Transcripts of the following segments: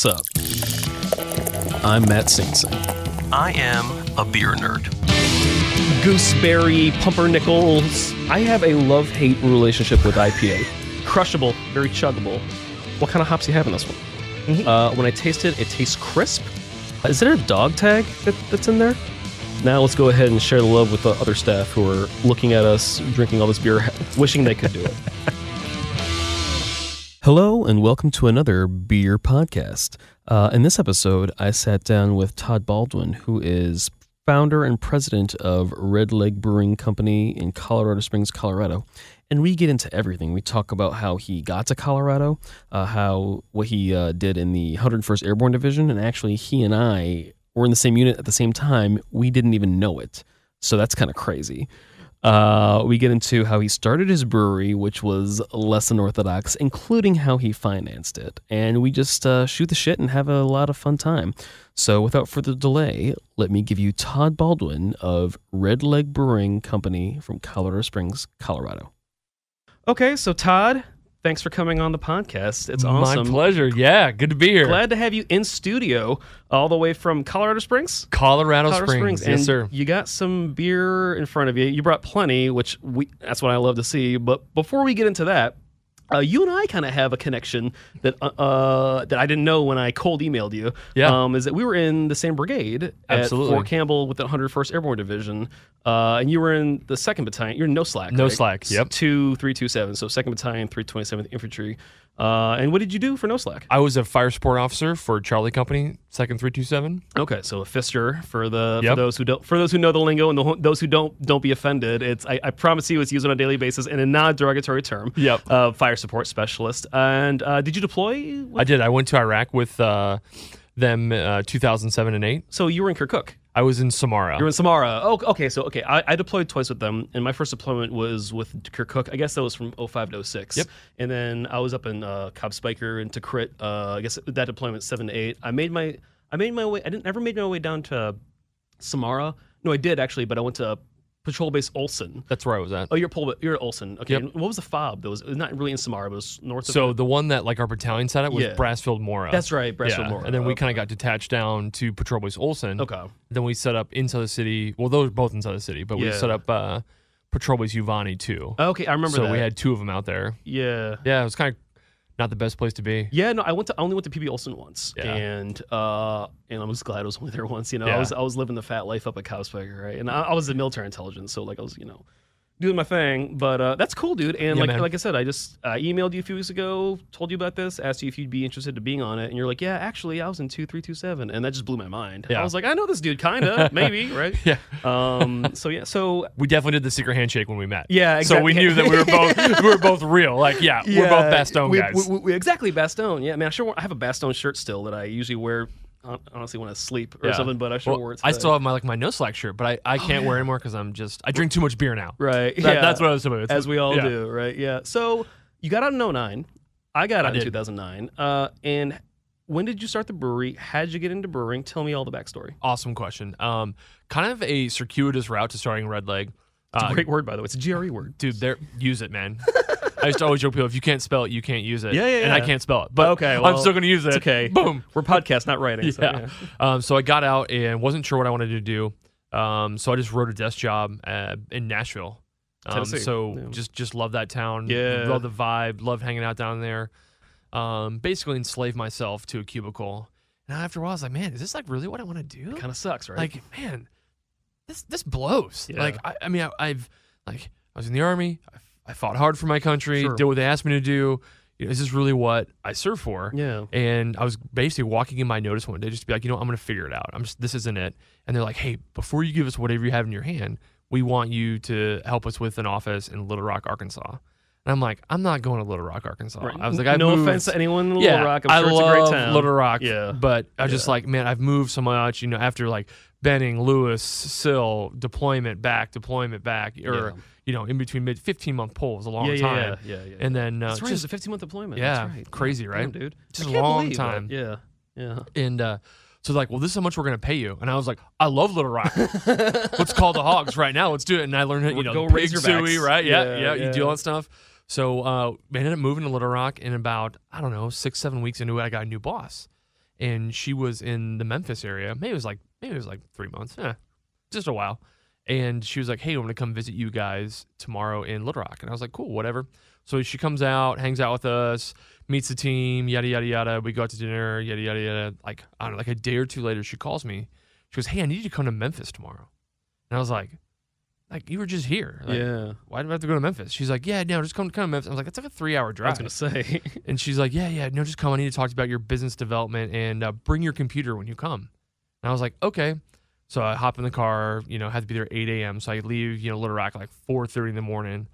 What's up? I'm Matt Saintsing. I am a beer nerd. Gooseberry, pumpernickels. I have a love hate relationship with IPA. Crushable, very chuggable. What kind of hops do you have in this one? Uh, when I taste it, it tastes crisp. Is there a dog tag that, that's in there? Now let's go ahead and share the love with the other staff who are looking at us drinking all this beer, wishing they could do it. Hello, and welcome to another beer podcast. Uh, in this episode, I sat down with Todd Baldwin, who is founder and president of Red Leg Brewing Company in Colorado Springs, Colorado. And we get into everything. We talk about how he got to Colorado, uh, how what he uh, did in the 101st Airborne Division, and actually he and I were in the same unit at the same time. We didn't even know it, so that's kind of crazy. Uh, we get into how he started his brewery, which was less than orthodox, including how he financed it. And we just uh, shoot the shit and have a lot of fun time. So, without further delay, let me give you Todd Baldwin of Red Leg Brewing Company from Colorado Springs, Colorado. Okay, so Todd, thanks for coming on the podcast. It's awesome. My pleasure. Yeah, good to be here. Glad to have you in studio, all the way from Colorado Springs. Colorado, Colorado Springs. And Yes, sir. You got some beer in front of you. You brought plenty, which we that's what I love to see. But before we get into that, uh, you and I kind of have a connection that uh, uh, that I didn't know when I cold emailed you. Yeah. um, is that we were in the same brigade at Absolutely. Fort Campbell with the 101st Airborne Division, uh, and you were in the second battalion. You're in no slack. No right? slack, yep. Two three two seven. So second battalion, three twenty seventh infantry. Uh, and what did you do for no slack? I was a fire support officer for Charlie Company, Second Three Two Seven. Okay, so a fister for the for those who don't for those who know the lingo and the, those who don't don't be offended. It's I, I promise you it's used on a daily basis in a non-derogatory term. Yep. Uh, fire support specialist. And uh, did you deploy? I did. I went to Iraq with uh, them uh, 2007 and 8. so you were in Kirkuk. I was in Samarra. You're in Samarra. Oh, okay. So okay, I, I deployed twice with them, and my first deployment was with Kirkuk. I guess that was from 05 to 06. Yep. And then I was up in uh, COB Speicher and Tikrit. Uh, I guess that deployment seven to eight. I made my I made my way. I didn't ever made my way down to Samarra. No, I did actually, but I went to Patrol Base Olson. That's where I was at. Oh, you're Pol- you're at Olson. Okay. Yep. What was the fob? That was, not really in Samarra, but it was north of. So it. the one that like our battalion set up was Yeah. Brassfield Mora. that's right, Brassfield yeah. Mora. And then we Okay. kind of got detached down to Patrol Base Olson. Okay. Then we set up inside the city. Well, those were both inside the city, but we set up uh, Patrol Base Yuvani too. Okay, I remember so that. we had two of them out there. yeah. Yeah, it was kind of not the best place to be. Yeah, no, I went to I only went to PB Olson once, Yeah. and uh, and I was glad I was only there once. You know, I was I was living the fat life up at COB Speicher, right? And I, I was in military intelligence, so like I was you know doing my thing. But uh, that's cool, dude. And Yeah, like man. like I said, I just I emailed you a few weeks ago, told you about this, asked you if you'd be interested in being on it, and you're like, yeah, actually, I was in two three two seven, and that just blew my mind. Yeah. I was like, I know this dude, kinda, maybe, right? Yeah. Um. So yeah. So We definitely did the secret handshake when we met. Yeah, So we knew that we were both we were both real. Like, yeah, we're both Bastogne we, guys. we- we- exactly, Bastogne. Yeah, man. I sure I have a Bastogne shirt still that I usually wear. Hon- Honestly, when I sleep or Yeah. something, but I sure Well, wore it. I still have my like my no slack shirt, but I, I can't wear anymore because I'm just I drink too much beer now. right. That- yeah, That's what I was doing. It's- as we all yeah. do, right? Yeah. So you got out in 09. I got I out in did. 2009. Uh, and when did you start the brewery? How did you get into brewing? Tell me all the backstory. Awesome question. Um, kind of a circuitous route to starting Red Leg. It's Uh, a great word, by the way. It's a GRE word. dude, there use it, man. I used to always joke people if you can't spell it, you can't use it. Yeah, yeah, And I can't spell it, but Okay, I'm still gonna use it. Okay. Boom. We're podcast, not writing. so, yeah. Um, so I got out and wasn't sure what I wanted to do. Um, so I just wrote a desk job uh, in Nashville. Um, Tennessee. so Yeah. just just love that town. Yeah. Love the vibe. Love hanging out down there. Um, basically enslaved myself to a cubicle. And after a while, I was like, man, is this like really what I want to do? Kind of sucks, right? Like, man, this this blows. Yeah. Like, I, I mean, I, I've like I was in the army. I, I fought hard for my country. Sure. Did what they asked me to do. You know, is this really what I serve for? yeah. And I was basically walking in my notice one day just to be like, you know, I'm going to figure it out. I'm just, this isn't it. And they're like, hey, before you give us whatever you have in your hand, we want you to help us with an office in Little Rock, Arkansas. And I'm like, I'm not going to Little Rock, Arkansas. Right. I was like, I no moved, offense to anyone in Little yeah, Rock. I'm I sure love it's a great town. Little Rock. Yeah. But I was just like, man, I've moved so much, you know, after like Benning, Lewis, Sill, deployment back, deployment back, or, Yeah. you know, in between mid 15 month pull was a long yeah, yeah, time. yeah, yeah, yeah. And then uh, right. just it's a 15 month deployment. Yeah, That's right. crazy, Damn, right? dude? Just I a long time. Yeah, yeah. And uh, so like, well, this is how much we're gonna pay you. And I was like, I love Little Rock. Let's call the Hogs right now. Let's do it. And I learned, you know, Go pig suey, right? Yeah, Yeah, You do all that stuff. So uh, we ended up moving to Little Rock in about I don't know six, seven weeks into it. I got a new boss, and she was in the Memphis area. Maybe it was like maybe it was like three months, yeah, just a while. And she was like, "Hey, I'm gonna come visit you guys tomorrow in Little Rock." And I was like, "Cool, whatever." So she comes out, hangs out with us, meets the team, yada yada yada. We go out to dinner, yada yada yada. Like I don't know, like a day or two later, she calls me. She goes, "Hey, I need you to come to Memphis tomorrow." And I was like, "Like you were just here. Like, yeah. Why do I have to go to Memphis?" She's like, "Yeah, no, just come come to Memphis." I was like, "That's like a three-hour drive. I was gonna say. And she's like, "Yeah, yeah, no, just come. I need to talk to you about your business development and uh, bring your computer when you come." And I was like, "Okay." So I hop in the car. You know, had to be there at 8 a.m. So I leave, you know, Little Rock like 4:30 in the morning,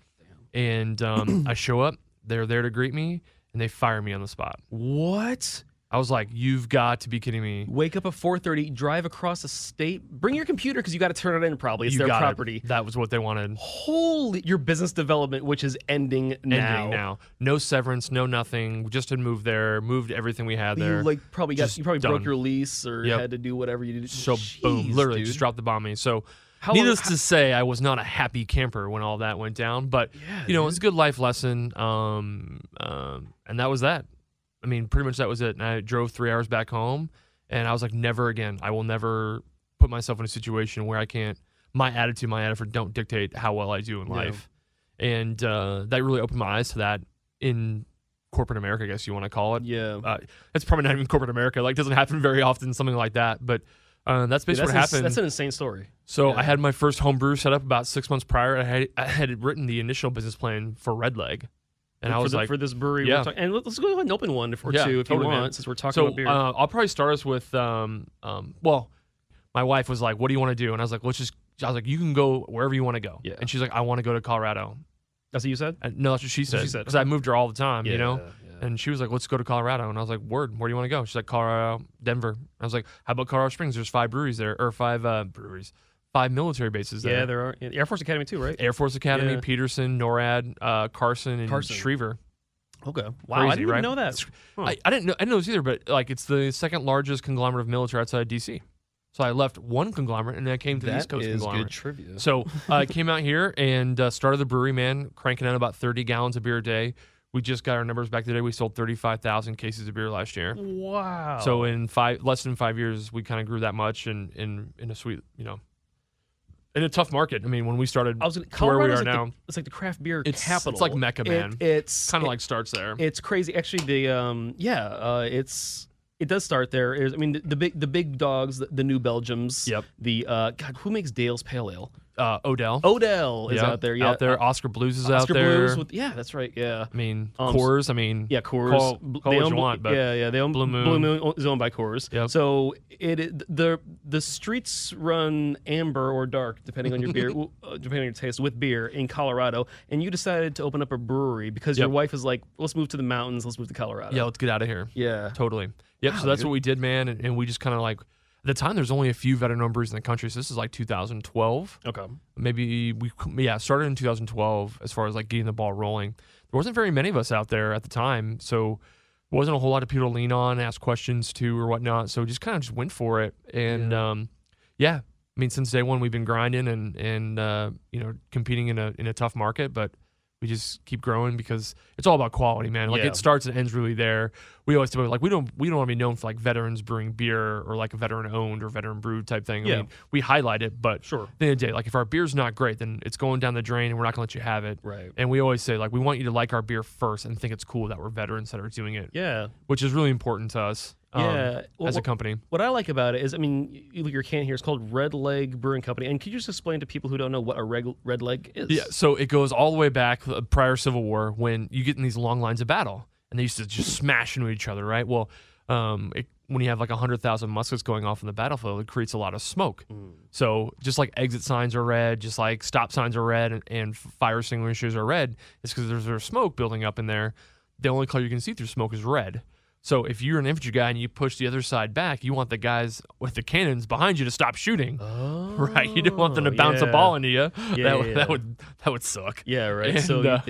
and um, I show up. They're there to greet me, and they fire me on the spot. what? I was like, "You've got to be kidding me!" Wake up at 4:30, drive across the state, bring your computer because you got to turn it in. Probably it's You their got it. property. That was what they wanted. Holy, your business development, which is ending now. Ending now. No severance, no nothing. We just had moved there, moved everything we had there. You like probably got Just you probably broke your lease or Yep. had to do whatever you did. so boom, literally dude. just dropped the bomb on me. So How long- needless how- to say, I was not a happy camper when all that went down. But Yeah, you know, dude. it's a good life lesson. Um, um, and that was that. I mean, pretty much that was it. And I drove three hours back home, and I was like, never again. I will never put myself in a situation where I can't. My attitude, my effort, don't dictate how well I do in Yeah. life. And uh, that really opened my eyes to that in corporate America, I guess you want to call it. Yeah. Uh, it's probably not even corporate America. Like, doesn't happen very often, something like that. But uh, that's basically that's, what ins- happened. that's an insane story. So Yeah. I had my first home brew set up about six months prior. I had, I had written the initial business plan for Red Leg, and I was the- like, for this brewery, Yeah. talking, and let- let's go ahead and open one if- or Yeah, two if totally, you man. want, since we're talking so about beer. uh, I'll probably start us with, um, um, well, my wife was like, "What do you want to do?" And I was like, "Let's just." I was like, "You can go wherever you want to go." Yeah. And she's like, "I want to go to Colorado." that's what you said. And no, that's what she said. Because I moved her all the time, you know. yeah. And she was like, "Let's go to Colorado." And I was like, "Word, where do you want to go?" She's like, "Colorado, Denver." I was like, "How about Colorado Springs? There's five breweries there, or five uh, breweries, five military bases there. yeah, there are Air Force Academy too, right? Air Force Academy, Yeah. Peterson, NORAD, uh, Carson, and Carson. Okay. Wow, I didn't even right? know that. Huh. I, I didn't know I didn't know this either, but like it's the second largest conglomerate of military outside of DC. So I left one conglomerate and then I came to the East Coast is conglomerate. good trivia. So uh, I came out here and uh, started the brewery, man, cranking out about 30 gallons of beer a day. We just got our numbers back today. We sold 35,000 cases of beer last year. wow. So in five less than five years, we kind of grew that much and in, in a sweet, you know, in a tough market. I mean, when we started, I was gonna, where we are like now, The, it's like the craft beer It's- it's like Mecca, It- man. it's kind of it- like starts there. It's crazy. Actually, the um, yeah, uh, it's it does start there. Is I mean, the, the big the big dogs, the, the New Belgiums. Yep. The uh, God, who makes Dale's Pale Ale? Uh, Odell. Odell is Yeah, out there. Yeah, out there. Uh, Oskar Blues is Oskar out there. Blues with yeah, that's right. Yeah. I mean, Um, Coors. I mean, Yeah, Coors. Call- call they own you want, but yeah, yeah, they own Blue Moon. Blue Moon is owned by Coors. Yep. So it the the streets run amber or dark depending on your beer, uh, depending on your taste with beer in Colorado. And you decided to open up a brewery because your wife is like, let's move to the mountains, let's move to Colorado. yeah, let's get out of here. yeah. Totally. Yep. Wow, so that's dude. what we did, man. And, and we just kind of like, the time, there's only a few veteran breweries in the country. So this is like 2012. Okay. Maybe we, yeah, started in 2012 as far as like getting the ball rolling. There wasn't very many of us out there at the time. So wasn't a whole lot of people to lean on, ask questions to, or whatnot. So just kind of just went for it. And Yeah. um, yeah, I mean, since day one, we've been grinding and, and uh, you know, competing in a, in a tough market. But we just keep growing because it's all about quality, man. Like Yeah. it starts and ends really there. We always talk like we don't we don't want to be known for like veterans brewing beer or like a veteran owned or veteran brewed type thing. Yeah. I mean, we highlight it, but Sure. at the end of the day, like if our beer's not great, then it's going down the drain and we're not gonna let you have it. Right. And we always say like we want you to like our beer first and think it's cool that we're veterans that are doing it, Yeah. which is really important to us. Um, Yeah. Well, as a company. What I like about it is, I mean, you look your can here. It's called Red Leg Brewing Company. And could you just explain to people who don't know what a reg- red leg is? Yeah, so it goes all the way back uh, prior Civil War when you get in these long lines of battle and they used to just smash into each other, right? Well, um, it, when you have like 100,000 muskets going off in the battlefield, it creates a lot of smoke. So just like exit signs are red, just like stop signs are red, and, and fire extinguishers are red, it's because there's, there's smoke building up in there. The only color you can see through smoke is red. So if you're an infantry guy and you push the other side back, you want the guys with the cannons behind you to stop shooting. Oh, Right, you don't want them to bounce a ball into you. Yeah, that, would, yeah. that would that would suck. Yeah, right. And, so uh,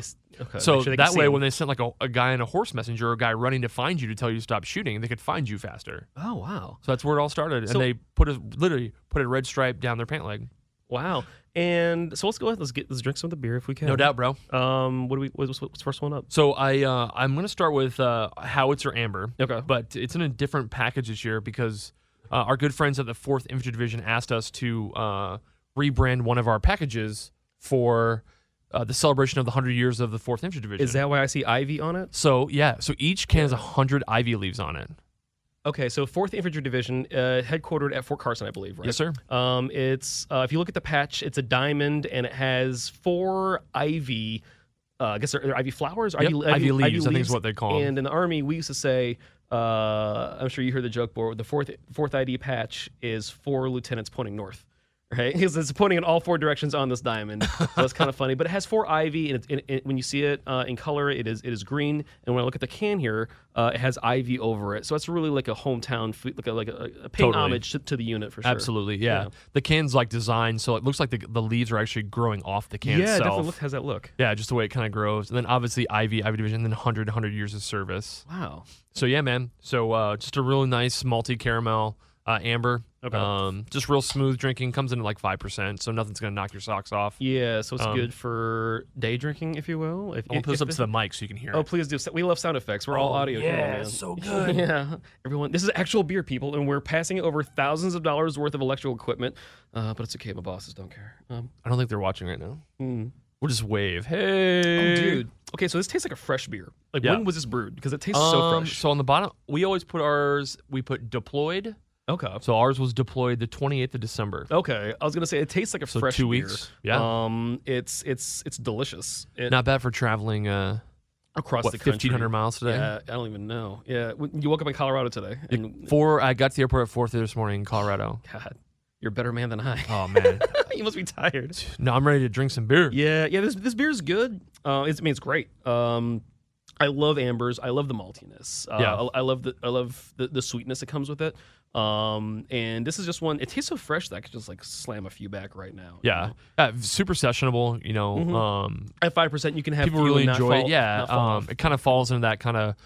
okay, So sure that way, 'em. when they sent like a, a guy in a horse messenger or a guy running to find you to tell you to stop shooting, they could find you faster. oh wow. So that's where it all started. So- and they put a literally put a red stripe down their pant leg. Wow. And so let's go ahead. Let's get let's drink some of the beer if we can. No doubt, bro. Um, what do we? What's, what's the first one up? So I uh, I'm gonna start with uh, Howitzer Amber. Okay. but it's in a different package this year because uh, our good friends at the Fourth Infantry Division asked us to uh, rebrand one of our packages for uh, the celebration of the hundred years of the Fourth Infantry Division. Is that why I see ivy on it? so? Yeah. So each can has a hundred ivy leaves on it. Okay, so Fourth Infantry Division, uh, headquartered at Fort Carson, I believe, right? Yes, sir. Um, it's uh, if you look at the patch, it's a diamond, and it has four ivy. Uh, I guess they're, they're ivy flowers, Yep, ivy leaves, I think is what they call. And in the army, we used to say, uh, I'm sure you heard the joke before. The fourth fourth ID patch is four lieutenants pointing north, right? Because it's pointing in all four directions on this diamond. so it's kind of funny, but it has four ivy, and, it's, and it, when you see it uh, in color, it is it is green. And when I look at the can here, uh, it has ivy over it. So it's really like a hometown, like a, like a, a paying Totally. homage to, to the unit for sure. Absolutely, yeah. Yeah. The can's like designed so it looks like the, the leaves are actually growing off the can yeah, it itself. definitely look, has that look. yeah, just the way it kind of grows. And then obviously Ivy, Ivy Division, and then 100, 100 years of service. Wow. So yeah, man. So uh, just a really nice malty caramel uh, amber. Okay. Um, just real smooth drinking. Comes in at like five percent, so nothing's gonna knock your socks off. Yeah, so it's Um, good for day drinking, if you will. If, I'll if- put this up to the mic so you can hear Oh, it. please do. We love sound effects. We're all Oh, audio. yeah, so good. yeah, everyone. This is actual beer, people, and we're passing it over thousands of dollars worth of electrical equipment. Uh, but it's okay. My bosses don't care. Um, I don't think they're watching right now. mm. We'll just wave. Hey, Oh, dude. Okay, so this tastes like a fresh beer. Like Yeah. when was this brewed? Because it tastes so Um, fresh. so on the bottom, we always put ours. We put deployed. Okay. So ours was deployed the 28th of December. Okay, I was gonna say it tastes like a So fresh two beer. weeks. Yeah. Um, it's it's it's delicious. It, Not bad for traveling. Uh, across what the country. 1,500 miles today? Yeah, I don't even know. Yeah, when- you woke up in Colorado today, and Four. I got to the airport at 4:30 this morning in Colorado. God, you're a better man than I. Oh man. you must be tired. no, I'm ready to drink some beer. Yeah, yeah. This this beer is good. Uh, it's, I mean, it's great. Um, I love ambers. I love the maltiness. Uh, Yeah. I, I love the I love the, the sweetness that comes with it. Um, and this is just one. It tastes so fresh that I could just like slam a few back right now. Yeah, yeah, super sessionable. You know, Mhm. um, At five percent, you can have people really enjoy fall- it. Yeah, um, it kind of falls into that kind of.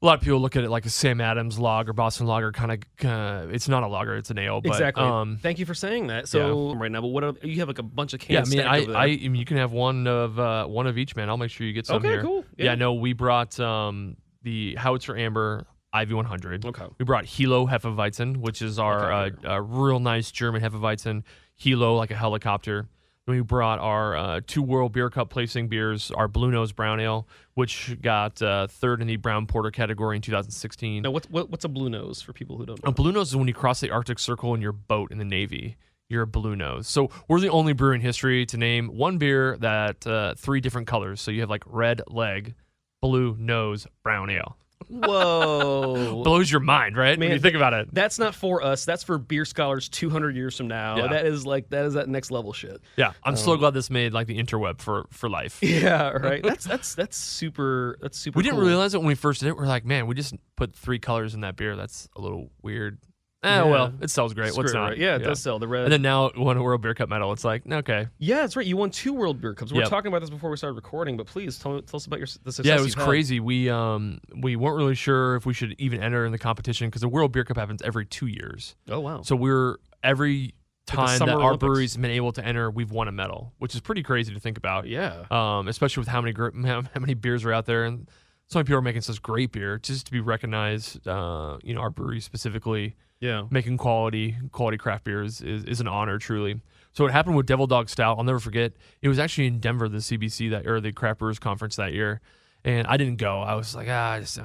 A lot of people look at it like a Sam Adams log or Boston lager, kind of. Uh, it's not a lager; it's an ale. But, exactly. Um, Thank you for saying that. So right now, but what are, you have like a bunch of cans. yeah, I mean, I, I, I mean, you can have one of uh, one of each, man. I'll make sure you get some okay, here. cool. Yeah, no, we brought um, the Howitzer Amber IV 100. Okay. We brought Hilo Hefeweizen, which is our Okay, uh, uh, real nice German Hefeweizen. Hilo, like a helicopter. Then we brought our uh, two World Beer Cup placing beers, our Blue Nose Brown Ale, which got uh, third in the Brown Porter category in 2016. Now, what's what, what's a blue nose for people who don't know? A Blue Nose is when you cross the Arctic Circle in your boat in the Navy. You're a Blue Nose. So we're the only brewer in history to name one beer that uh, three different colors. So you have like red leg, blue nose, brown ale. Whoa. Blows your mind, right? when you think about it. That's not for us. That's for beer scholars 200 years from now. Yeah. That is like that is that next level shit. Yeah, I'm so Um, glad this made like the interweb for for life. Yeah, right. That's that's that's super. That's super. We didn't cool. realize it when we first did it. We're like, man, we just put three colors in that beer. That's a little weird. Eh, Yeah. well, it sells great. What's Screw it, not? right? Yeah, it does sell the red. And then now it won a World Beer Cup medal. It's like, okay. yeah, that's right. You won two World Beer Cups. We We're talking about this before we started recording, but please tell, tell us about your the success. Yeah, it was you've had. crazy. We um we weren't really sure if we should even enter in the competition because the World Beer Cup happens every two years. Oh wow. So we're every time that our Olympics. brewery's been able to enter, we've won a medal, which is pretty crazy to think about. yeah. um, especially with how many how many beers are out there, and so many people are making such great beer. Just to be recognized, uh, you know, our brewery specifically Yeah. making quality quality craft beers is, is an honor, truly. So what happened with Devil Dog Stout, I'll never forget. It was actually in Denver, the CBC that or the Craft Brewers Conference that year, and I didn't go. I was like, ah, just, uh.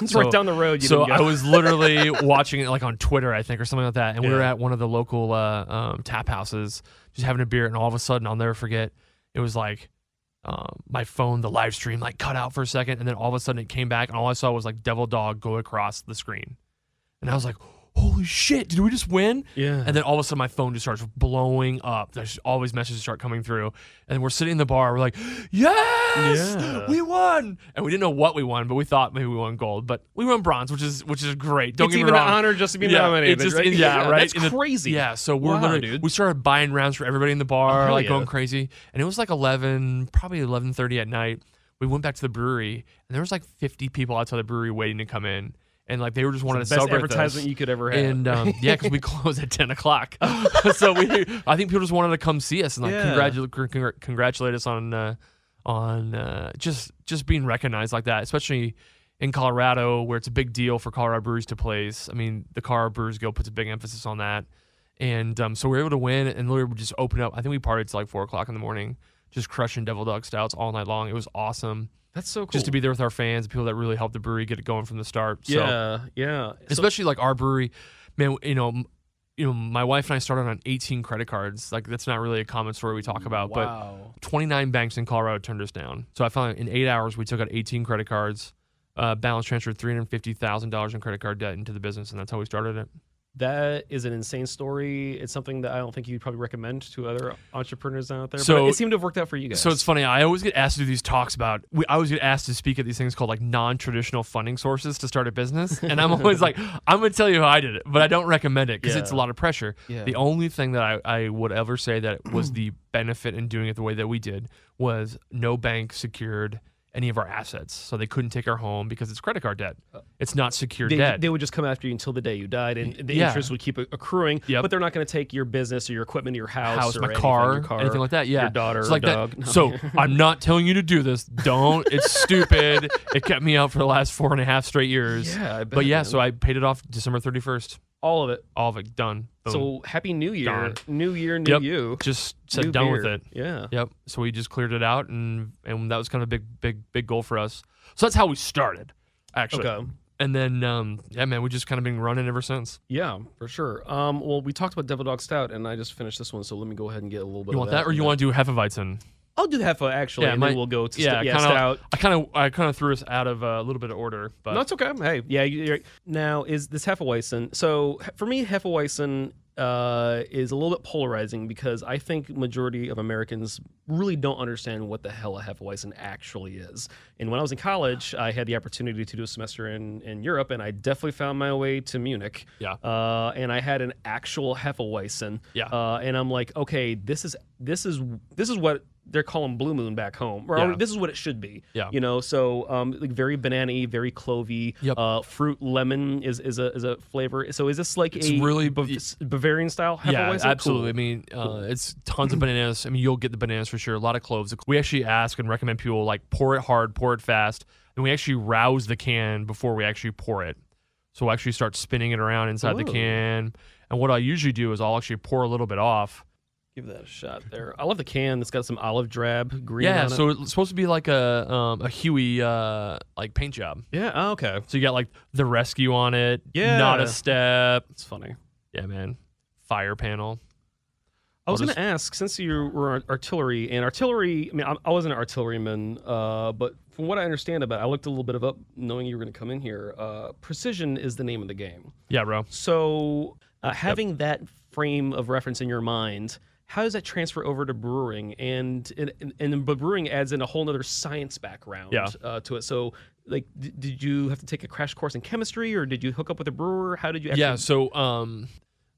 It's So- right down the road. You so. I was literally watching it like on Twitter, I think, or something like that. And we were at one of the local uh, um, tap houses, just having a beer, and all of a sudden, I'll never forget, it was like um, my phone, the live stream, like cut out for a second, and then all of a sudden it came back, and all I saw was like Devil Dog go across the screen, and I was like, "Holy shit! Did we just win?" Yeah. And then all of a sudden, my phone just starts blowing up. There's always messages start coming through, and we're sitting in the bar. We're like, "Yes, Yeah. we won!" And we didn't know what we won, but we thought maybe we won gold, but we won bronze, which is which is great. Don't it's get even an honor just to be Yeah, nominated. it's just- right? yeah, right. That's In the- crazy. Yeah, so we're Wow, literally dude. we started buying rounds for everybody in the bar, Oh, like going crazy, and it was like eleven, probably eleven thirty at night. We went back to the brewery, and there was like fifty people outside the brewery waiting to come in. And like they were just wanted to celebrate advertisement you could ever have. And um, yeah, because we close at ten o'clock, so we I think people just wanted to come see us and like Yeah. congratulate congr- congratulate us on uh, on uh, just just being recognized like that, especially in Colorado where it's a big deal for Colorado breweries to place. I mean, the Colorado Brewers Guild puts a big emphasis on that, and um, so we are able to win and literally just open up. I think we partied till like four o'clock in the morning, just crushing Devil Dog Stouts all night long. It was awesome That's so cool. just to be there with our fans, people that really helped the brewery get it going from the start. So yeah, yeah. So- especially like our brewery, man. You know, you know, my wife and I started on 18 credit cards. Like that's not really a common story we talk about, wow. but 29 banks in Colorado turned us down. So I found in eight hours we took out 18 credit cards, uh, balance transferred 350 thousand dollars in credit card debt into the business, and that's how we started it. That is an insane story. It's something that I don't think you'd probably recommend to other entrepreneurs out there. So- but it seemed to have worked out for you guys. So it's funny. I always get asked to do these talks about. We, I always get asked to speak at these things called like non-traditional funding sources to start a business, and I'm always like, I'm going to tell you how I did it, but I don't recommend it because it's a lot of pressure. Yeah. The only thing that I, I would ever say that was the benefit in doing it the way that we did was no bank secured any of our assets, so they couldn't take our home because it's credit card debt. Uh, it's not secured they, debt. they would just come after you until the day you died, and the Yeah. interest would keep accruing. Yep. But they're not going to take your business or your equipment, or your house, house, or my anything, car, your car, anything like that. Yeah, your daughter, or like that. dog. No. So I'm not telling you to do this. Don't. It's stupid. It kept me out for the last four and a half straight years. Yeah, I bet, but yeah, man. so I paid it off December 31st. All of it. All of it done. Boom. So happy New Year. New Year, New Yep. you. just said New done beer. with it. Yeah. Yep. So we just cleared it out, and and that was kind of a big, big, big goal for us. So that's how we started, actually. Okay. And then, um, yeah, man, we just kind of been running ever since. Yeah, for sure. Um, well, we talked about Devil Dog Stout, and I just finished this one, so let me go ahead and get a little bit. You of want that, or you want to do Hefeweizen? I'll do the Heffa actually, Yeah, and my- then we'll go to yeah, st- yeah, kinda- Stout. I kind of, I kind of threw us out of uh, a little bit of order, but No, okay. Hey, yeah. now is this Hefeweizen? So for me, Hefeweizen uh, is a little bit polarizing because I think majority of Americans really don't understand what the hell a Hefeweizen actually is. And when I was in college, I had the opportunity to do a semester in in Europe, and I definitely found my way to Munich. Yeah. Uh, and I had an actual Hefeweizen. Yeah. Uh, and I'm like, okay, this is this is this is what they're calling Blue Moon back home, or Yeah. this is what it should be. Yeah. You know, so um, like very banana-y, very clovey. Yep. Uh, fruit lemon is is a is a flavor. So is this like It's a really- Bav- Bavarian style? Yeah, absolutely. I mean, uh, it's tons of bananas. I mean, you'll get the bananas for sure. A lot of cloves. We actually ask and recommend people like pour it hard, pour it fast, and we actually rouse the can before we actually pour it. So we'll actually start spinning it around inside the can. And what I usually do is I'll actually pour a little bit off. Give that a shot there. I love the can. It's got some olive drab green. yeah, on it. so it's supposed to be like a um, a Huey uh, like paint job. yeah. Oh, okay. So you got like the rescue on it. Yeah. Not a step. It's funny. Yeah, man. Fire panel. I was going to ask, since you were art- artillery, and artillery, I mean, I, I wasn't an artilleryman, uh, but from what I understand about it, I looked a little bit of up knowing you were going to come in here. Uh, precision is the name of the game. Yeah, bro. So uh, having that frame of reference in your mind, how does that transfer over to brewing? And and, and, and but brewing adds in a whole other science background Yeah. uh, to it. So like, d- did you have to take a crash course in chemistry, or did you hook up with a brewer? How did you? Actually, yeah so um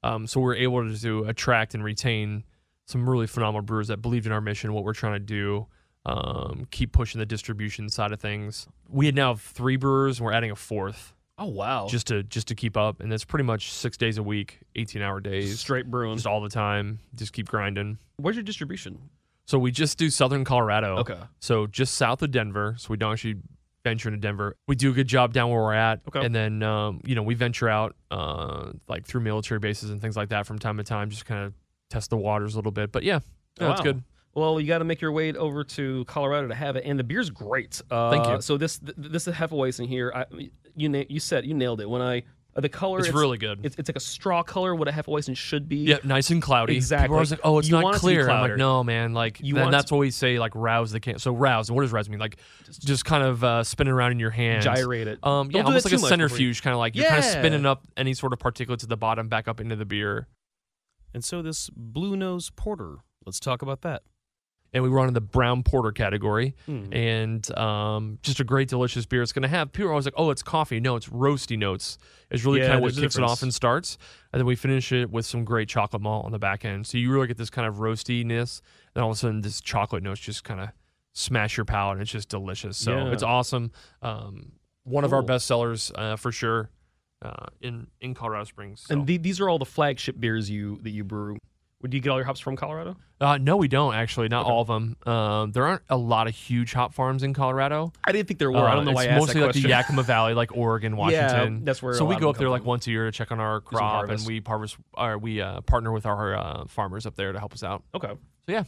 um so we're able to, to attract and retain some really phenomenal brewers that believed in our mission what we're trying to do um keep pushing the distribution side of things we had now have three brewers and we're adding a fourth Oh wow! just to just to keep up and it's pretty much six days a week 18 hour days straight brewing. just all the time just keep grinding Where's your distribution? so we just do southern colorado Okay. so just south of Denver, so we don't actually venture into Denver. We do a good job down where we're at, Okay. and then um, you know we venture out uh, like through military bases and things like that from time to time, just kind of test the waters a little bit. But yeah, no, wow. good. Well, you got to make your way over to Colorado to have it, and the beer's great. Uh, Thank you. So this th- this is Hefeweizen here. I, you na- you said you nailed it when I uh, the color. It's, really good. It's, it's like a straw color, what a Hefeweizen should be. yeah, nice and cloudy. Exactly. Like, oh, it's You not clear. I'm like, no, man. Like, You then want it that's what we say, like rouse the can. So rouse. And what does rouse mean? Like, just, kind of uh, spinning around in your hand, Gyrate it. Um, yeah, almost like a too much before you- centrifuge, kind of like you're kind of spinning up any sort of particulates at the bottom back up into the beer. And so this Blue Nose Porter. Let's talk about that. And we run in the brown porter category Hmm. and um, just a great delicious beer it's going to have people are always like oh it's coffee no it's roasty notes it's really Yeah, kind of what kicks it off and starts and then we finish it with some great chocolate malt on the back end so you really get this kind of roastiness and all of a sudden this chocolate notes just kind of smash your palate and it's just delicious so Yeah. it's awesome um, one of our best sellers uh, for sure uh, in in Colorado Springs. So. And the, these are all the flagship beers you that you brew. Would you get all your hops from Colorado? uh, no, we don't actually. Not Okay. all of them. Um, there aren't a lot of huge hop farms in Colorado. I didn't think there were. I don't know Uh, why it's I asked mostly like the. Yakima Valley, like Oregon, Washington. Yeah, that's where. so we go up there like once a year to check on our crop, and we harvest. Or we uh, partner with our uh, farmers up there to help us out. Okay. So yeah,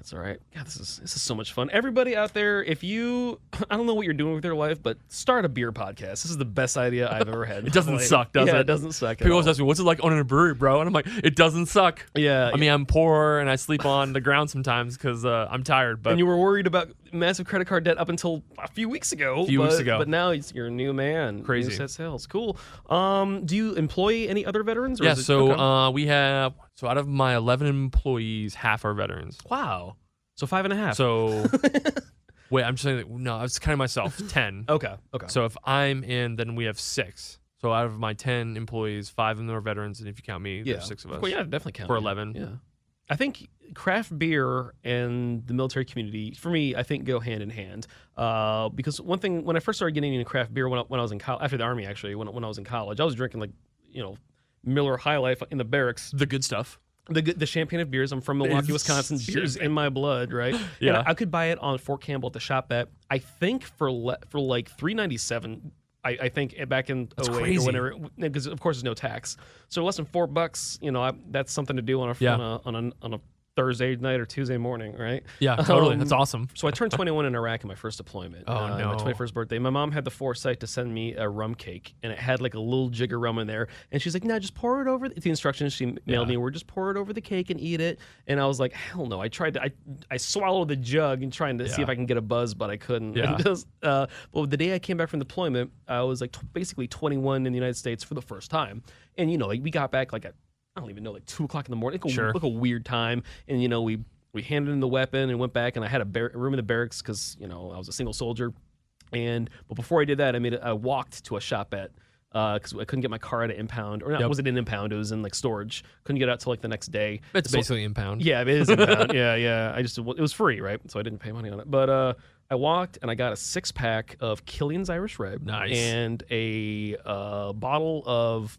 That's all right. God, this is this is so much fun. Everybody out there, if you I don't know what you're doing with your life, but start a beer podcast. This is the best idea I've ever had. It doesn't Like, suck, does yeah, it? it doesn't suck. people always ask me, "What's it like owning a brewery, bro?" And I'm like, "It doesn't suck." Yeah, I mean, I'm poor and I sleep on the ground sometimes because uh, I'm tired. But and you were worried about massive credit card debt up until a few weeks ago. A few weeks but- ago. but now you're a new man. Crazy. New set sales. Cool. Um, do you employ any other veterans? Or yeah, is it- so okay. uh, we have so out of my 11 employees, half are veterans. wow. So five and a half. So wait, I'm just saying that, no, I was counting myself 10. okay. Okay. So if I'm in, then we have six. So out of my 10 employees, five of them are veterans, and if you count me, yeah, there's six of us. Well, yeah, definitely count. For 11. Yeah. I think craft beer and the military community, for me, I think go hand in hand. Uh, because one thing, when I first started getting into craft beer, when I, when I was in college, after the army, actually, when, when I was in college, I was drinking like, you know, Miller High Life in the barracks. The good stuff. The the champagne of beers. I'm from Milwaukee, Wisconsin. Beers in my blood, right? Yeah. And I could buy it on Fort Campbell at the shop at I think for le- for like three ninety seven. I, I think back in That's 08 or whatever, because of course there's no tax. So less than four bucks, you know, I, that's something to do on a Yeah. on a on a on a Thursday night or Tuesday morning, right? Yeah, totally. Um, That's awesome. So I turned 21 in Iraq in my first deployment. Oh, uh, no. My 21st birthday. My mom had the foresight to send me a rum cake, and it had like a little jigger rum in there. And she's like, "No, just pour it over." The, the instructions she mailed Yeah. me were just pour it over the cake and eat it. And I was like, "Hell no!" I tried to. I I swallowed the jug and trying to see if I can get a buzz, but I couldn't. Yeah. Just, uh, well, the day I came back from deployment, I was like t- basically 21 in the United States for the first time. And you know, like we got back like at I don't even know, like two o'clock in the morning. Like a, Sure. like a weird time. And you know, we we handed in the weapon and went back, and I had a bar- room in the barracks because you know I was a single soldier. And but before I did that, I made it, I walked to a shop at because I couldn't get my car at an impound, or not, Yep. it wasn't in impound. It was in like storage. Couldn't get out till like the next day. It's So- basically impound. yeah, it is impound. yeah, yeah. I just it was free, right? So I didn't pay money on it. But uh, I walked and I got a six pack of Killian's Irish Red, Nice. and a uh, bottle of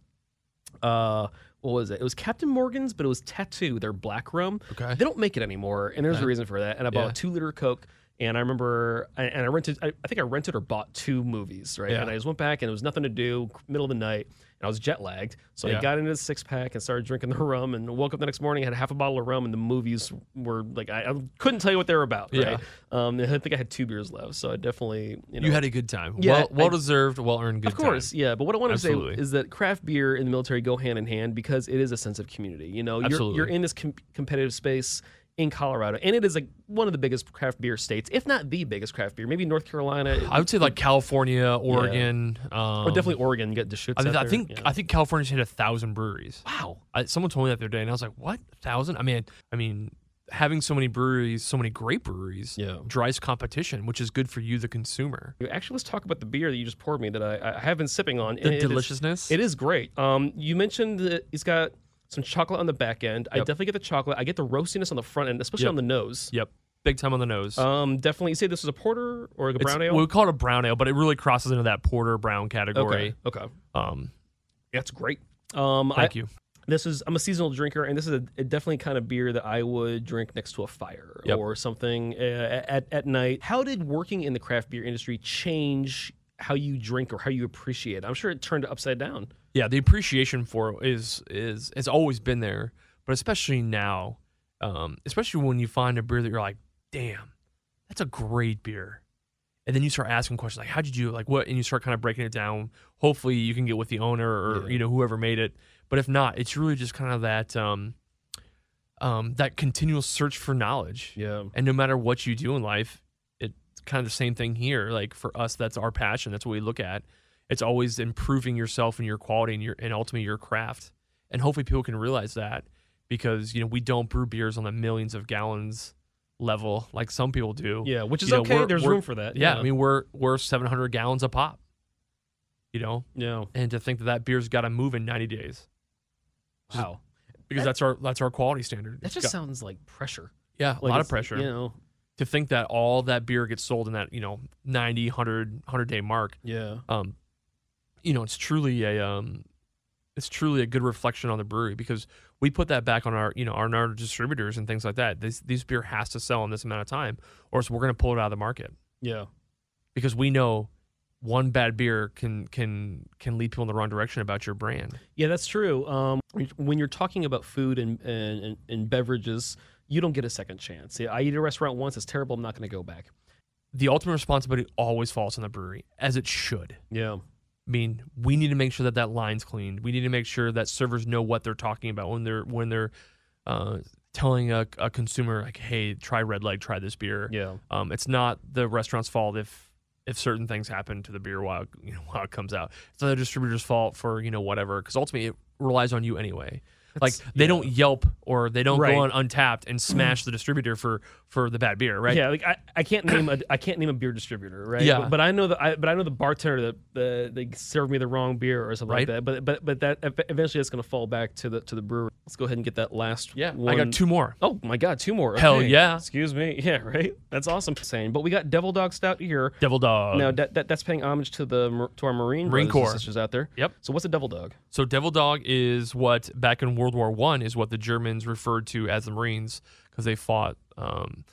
uh, what was it? It was Captain Morgan's, but it was Tattoo, their black rum. Okay. They don't make it anymore, and there's a reason for that. And I bought Yeah. a two liter Coke. And I remember, and I rented. I, think I rented or bought two movies, right? Yeah. And I just went back, and there was nothing to do, middle of the night, and I was jet lagged. So I got into the six pack and started drinking the rum, and woke up the next morning, had half a bottle of rum, and the movies were like I, I couldn't tell you what they were about. Right? Um, I think I had two beers left, so I definitely, you know, You had a good time. Yeah, well, well I- deserved, well earned good of course, time. yeah. But what I want to say is that craft beer and the military go hand in hand because it is a sense of community. You know, you're, you're in this com- competitive space in Colorado, and it is like one of the biggest craft beer states, if not the biggest craft beer. Maybe North Carolina. I would say like California, Oregon. Um, or definitely Oregon. Get the Deschutes. I, mean, I think yeah. I think California's hit a thousand breweries. wow. I, someone told me that the other day, and I was like, "What? A thousand? I mean, I mean, having so many breweries, so many great breweries, Yeah. drives competition, which is good for you, the consumer. Actually, let's talk about the beer that you just poured me that I, I have been sipping on. The it is- deliciousness. It is great. Um, you mentioned that it's got some chocolate on the back end. I definitely get the chocolate. I get the roastiness on the front end, especially Yep. on the nose. Yep, big time on the nose. Um, definitely. You say this is a porter or a It's- brown ale? We call it a brown ale, but it really crosses into that porter brown category. Okay. Okay. Um, That's great. Um, I, thank you. this is I'm a seasonal drinker, and this is a, a definitely kind of beer that I would drink next to a fire Yep. or something uh, at at night. How did working in the craft beer industry change how you drink or how you appreciate? it? I'm sure it turned upside down. Yeah, the appreciation for it is is has always been there, but especially now, um, especially when you find a beer that you're like, damn, that's a great beer, and then you start asking questions like, how did you like what, and you start kind of breaking it down. Hopefully, you can get with the owner or Yeah. you know whoever made it, but if not, it's really just kind of that um, um, that continual search for knowledge. Yeah. And no matter what you do in life, it's kind of the same thing here. Like for us, that's our passion. That's what we look at. It's always improving yourself and your quality and your and ultimately your craft. And hopefully people can realize that because you know we don't brew beers on the millions of gallons level like some people do. Yeah, which is You know, okay. There's room for that. Yeah, I mean we're we're 700 gallons a pop. You know, yeah. and to think that that beer's got to move in 90 days Wow. because That- that's our that's our quality standard. That It's just got- sounds like pressure. yeah, a lot of pressure. You know. to think that all that beer gets sold in that you know 90 100 100 day mark Yeah. um you know, it's truly a um, it's truly a good reflection on the brewery because we put that back on our you know on our distributors and things like that. This this beer has to sell in this amount of time, or else we're going to pull it out of the market Yeah. because we know one bad beer can can can lead people in the wrong direction about your brand. Yeah, that's true. Um, when you're talking about food and, and, and, beverages, you don't get a second chance. I eat at a restaurant once, it's terrible, I'm not going to go back. The ultimate responsibility always falls on the brewery, as it should. Yeah. I mean, we need to make sure that that line's cleaned. We need to make sure that servers know what they're talking about when they're when they're uh, telling a, a consumer like, "Hey, try Red Leg, try this beer." Yeah. Um, it's not the restaurant's fault if if certain things happen to the beer while you know while it comes out. It's not the distributor's fault for you know whatever because ultimately it relies on you anyway. Like they yeah. don't Yelp or they don't Right. go on Untappd and smash mm. the distributor for for the bad beer, right? Yeah, like I, I can't name a I can't name a beer distributor, right? Yeah. But, but I know that I but I know the bartender that the, they served me the wrong beer or something Right. like that. But but but that eventually that's going to fall back to the to the brewer. Let's go ahead and get that last. Yeah, one. I got two more. Oh my god, two more. Hell yeah. Excuse me. Yeah, right. That's awesome. Saying, but we got Devil Dog Stout here. Devil Dog. now that, that that's paying homage to the to our Marine Marine Corps. sisters out there. Yep. So what's a Devil Dog? So Devil Dog is what back in World War One is what the Germans referred to as the Marines because they fought um,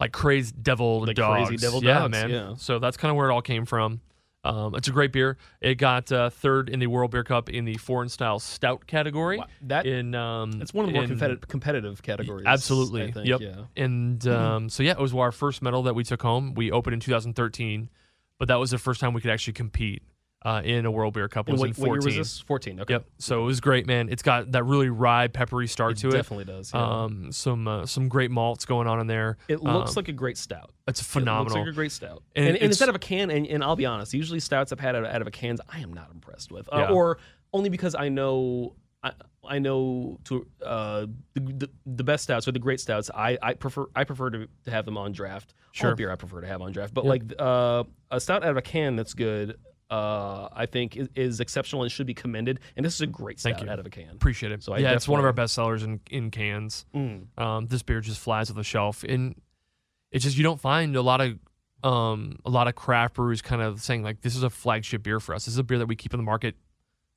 like crazy devil Like dogs. crazy devil yeah, dogs, man. yeah. So that's kind of where it all came from. Um, it's a great beer. It got uh, third in the World Beer Cup in the foreign style stout category. Wow, that in um, it's one of the more in- competitive competitive categories. Absolutely. I think, Yep. Yeah. And um, so yeah, it was our first medal that we took home. We opened in 2013, but that was the first time we could actually compete uh, in a World Beer Cup. It was what, in what 14. year was this? Fourteen. Okay. Yep. So it was great, man. It's got that really rye, peppery start It to it. definitely does. Yeah. Um, some uh, some great malts going on in there. it looks um, like a great stout. It's It phenomenal. looks like a great stout. And And, and instead of a can, and, and I'll be honest, usually stouts I've had out of, out of a cans, I am not impressed with, uh, Yeah. or only because I know. I, I know to uh, the, the the best stouts or the great stouts. I, I prefer I prefer to, to have them on draft. Sure. All beer I prefer to have on draft, but Yeah. like uh, a stout out of a can that's good, uh, I think is, is exceptional and should be commended. And this is a great Thank stout you. out of a can. Appreciate it. So I yeah, it's one of our best sellers in in cans. Mm. Um, this beer just flies off the shelf, and it's just you don't find a lot of um a lot of craft breweries kind of saying like this is a flagship beer for us. This is a beer that we keep in the market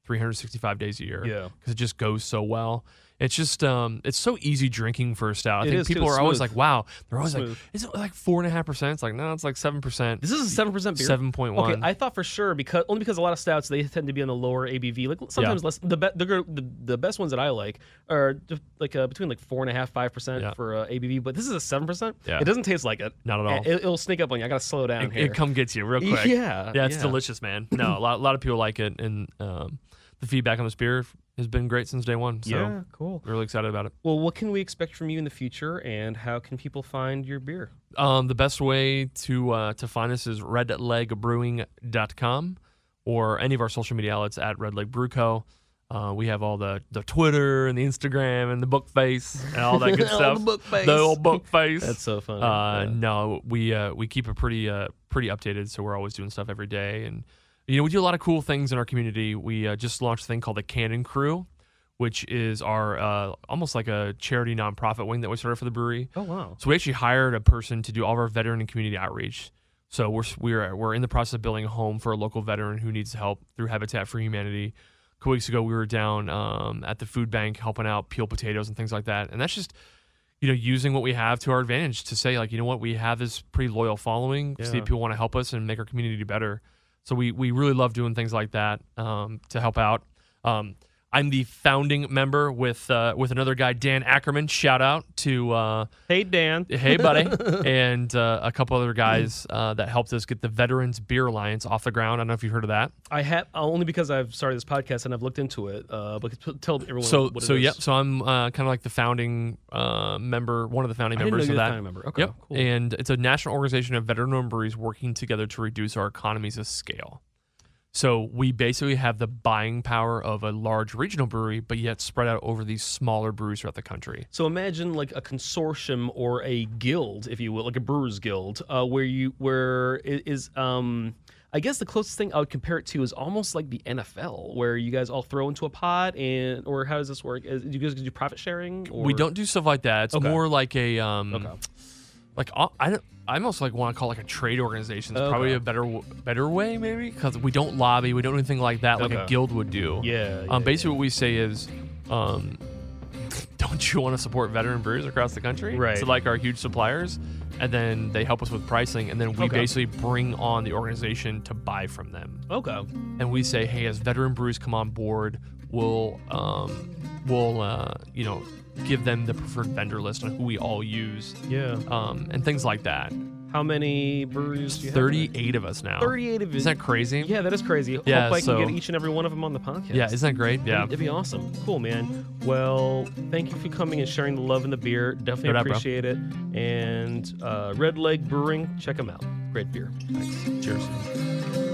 365 days a year. Yeah. because it just goes so well. It's just um, it's so easy drinking for a stout. I It think is, people are always like, "Wow," they're always Smooth. like, "Is it like four and a half percent?" It's like, no, it's like seven percent. This is a seven percent beer. Seven point one. Okay, I thought for sure because only because a lot of stouts they tend to be on the lower ABV. Like sometimes less. The, be, the the the best ones that I like are like uh, between like four and a half five percent Yeah. for uh, ABV. But this is a seven percent. Yeah. It doesn't taste like it. Not at all. It, will sneak up on you. I gotta slow down it, here. it come gets you real quick. Yeah, yeah, it's yeah. delicious, man. No, a lot, a lot of people like it, and um, the feedback on this beer has been great since day one. So yeah, cool. really excited about it. Well, what can we expect from you in the future, and how can people find your beer? Um, the best way to uh, to find us is redlegbrewing.com or any of our social media outlets at Red Leg Brew Co. Uh, we have all the, the Twitter and the Instagram and the book face and all that good stuff. the book face. The old book face. That's so funny. Uh, Yeah. No, we uh, we keep it pretty uh, pretty updated, so we're always doing stuff every day, and you know we do a lot of cool things in our community. We uh, just launched a thing called the Cannon Crew, which is our uh, almost like a charity nonprofit wing that we started for the brewery. Oh wow. So we actually hired a person to do all of our veteran and community outreach. So we're we're we're in the process of building a home for a local veteran who needs help through Habitat for Humanity. A couple weeks ago, we were down um, at the food bank helping out peel potatoes and things like that, and that's just you know using what we have to our advantage to say like you know what we have this pretty loyal following. See if people want to help us and make our community better. So we we really love doing things like that um, to help out. Um, I'm the founding member with uh, with another guy, Dan Ackerman. Shout out to uh, Hey Dan. hey buddy, and uh, a couple other guys uh, that helped us get the Veterans Beer Alliance off the ground. I don't know if you've heard of that. I have only because I've started this podcast and I've looked into it. Uh, but tell everyone. So so yep. So I'm uh, kind of like the founding uh, member, one of the founding I didn't know members of that. founding member. Okay, Yep. cool. And it's a national organization of veteran-owned breweries working together to reduce our economies of scale. So we basically have the buying power of a large regional brewery, but yet spread out over these smaller breweries throughout the country. So imagine like a consortium or a guild, if you will, like a brewers guild, uh, where you where i- um. I guess the closest thing I would compare it to is almost like the NFL, where you guys all throw into a pot, and or how does this work? Do you guys do profit sharing? Or? We don't do stuff like that. It's Okay. more like a um, Okay. Like I I, don't- almost like want to call like a trade organization. It's probably a better better way maybe because we don't lobby, we don't do anything like that like a guild would do. Yeah. Um, basically, what we say is, um, don't you want to support veteran brewers across the country? Right. So, like our huge suppliers, and then they help us with pricing, and then we Okay. basically bring on the organization to buy from them. Okay. And we say, hey, as veteran brews come on board, we'll, um, we'll, uh, you know, give them the preferred vendor list on who we all use, Yeah. um, and things like that. How many breweries do you have? Thirty-eight of us now. 38 of you. Isn't that crazy? Yeah, that is crazy. Yeah, Hope I can get each and every one of them on the podcast. Yeah, isn't that great? Yeah. It'd be awesome. Cool, man. Well, thank you for coming and sharing the love and the beer. Definitely No doubt, bro. appreciate it. And uh, Red Leg Brewing, check them out. Great beer. Thanks. Cheers.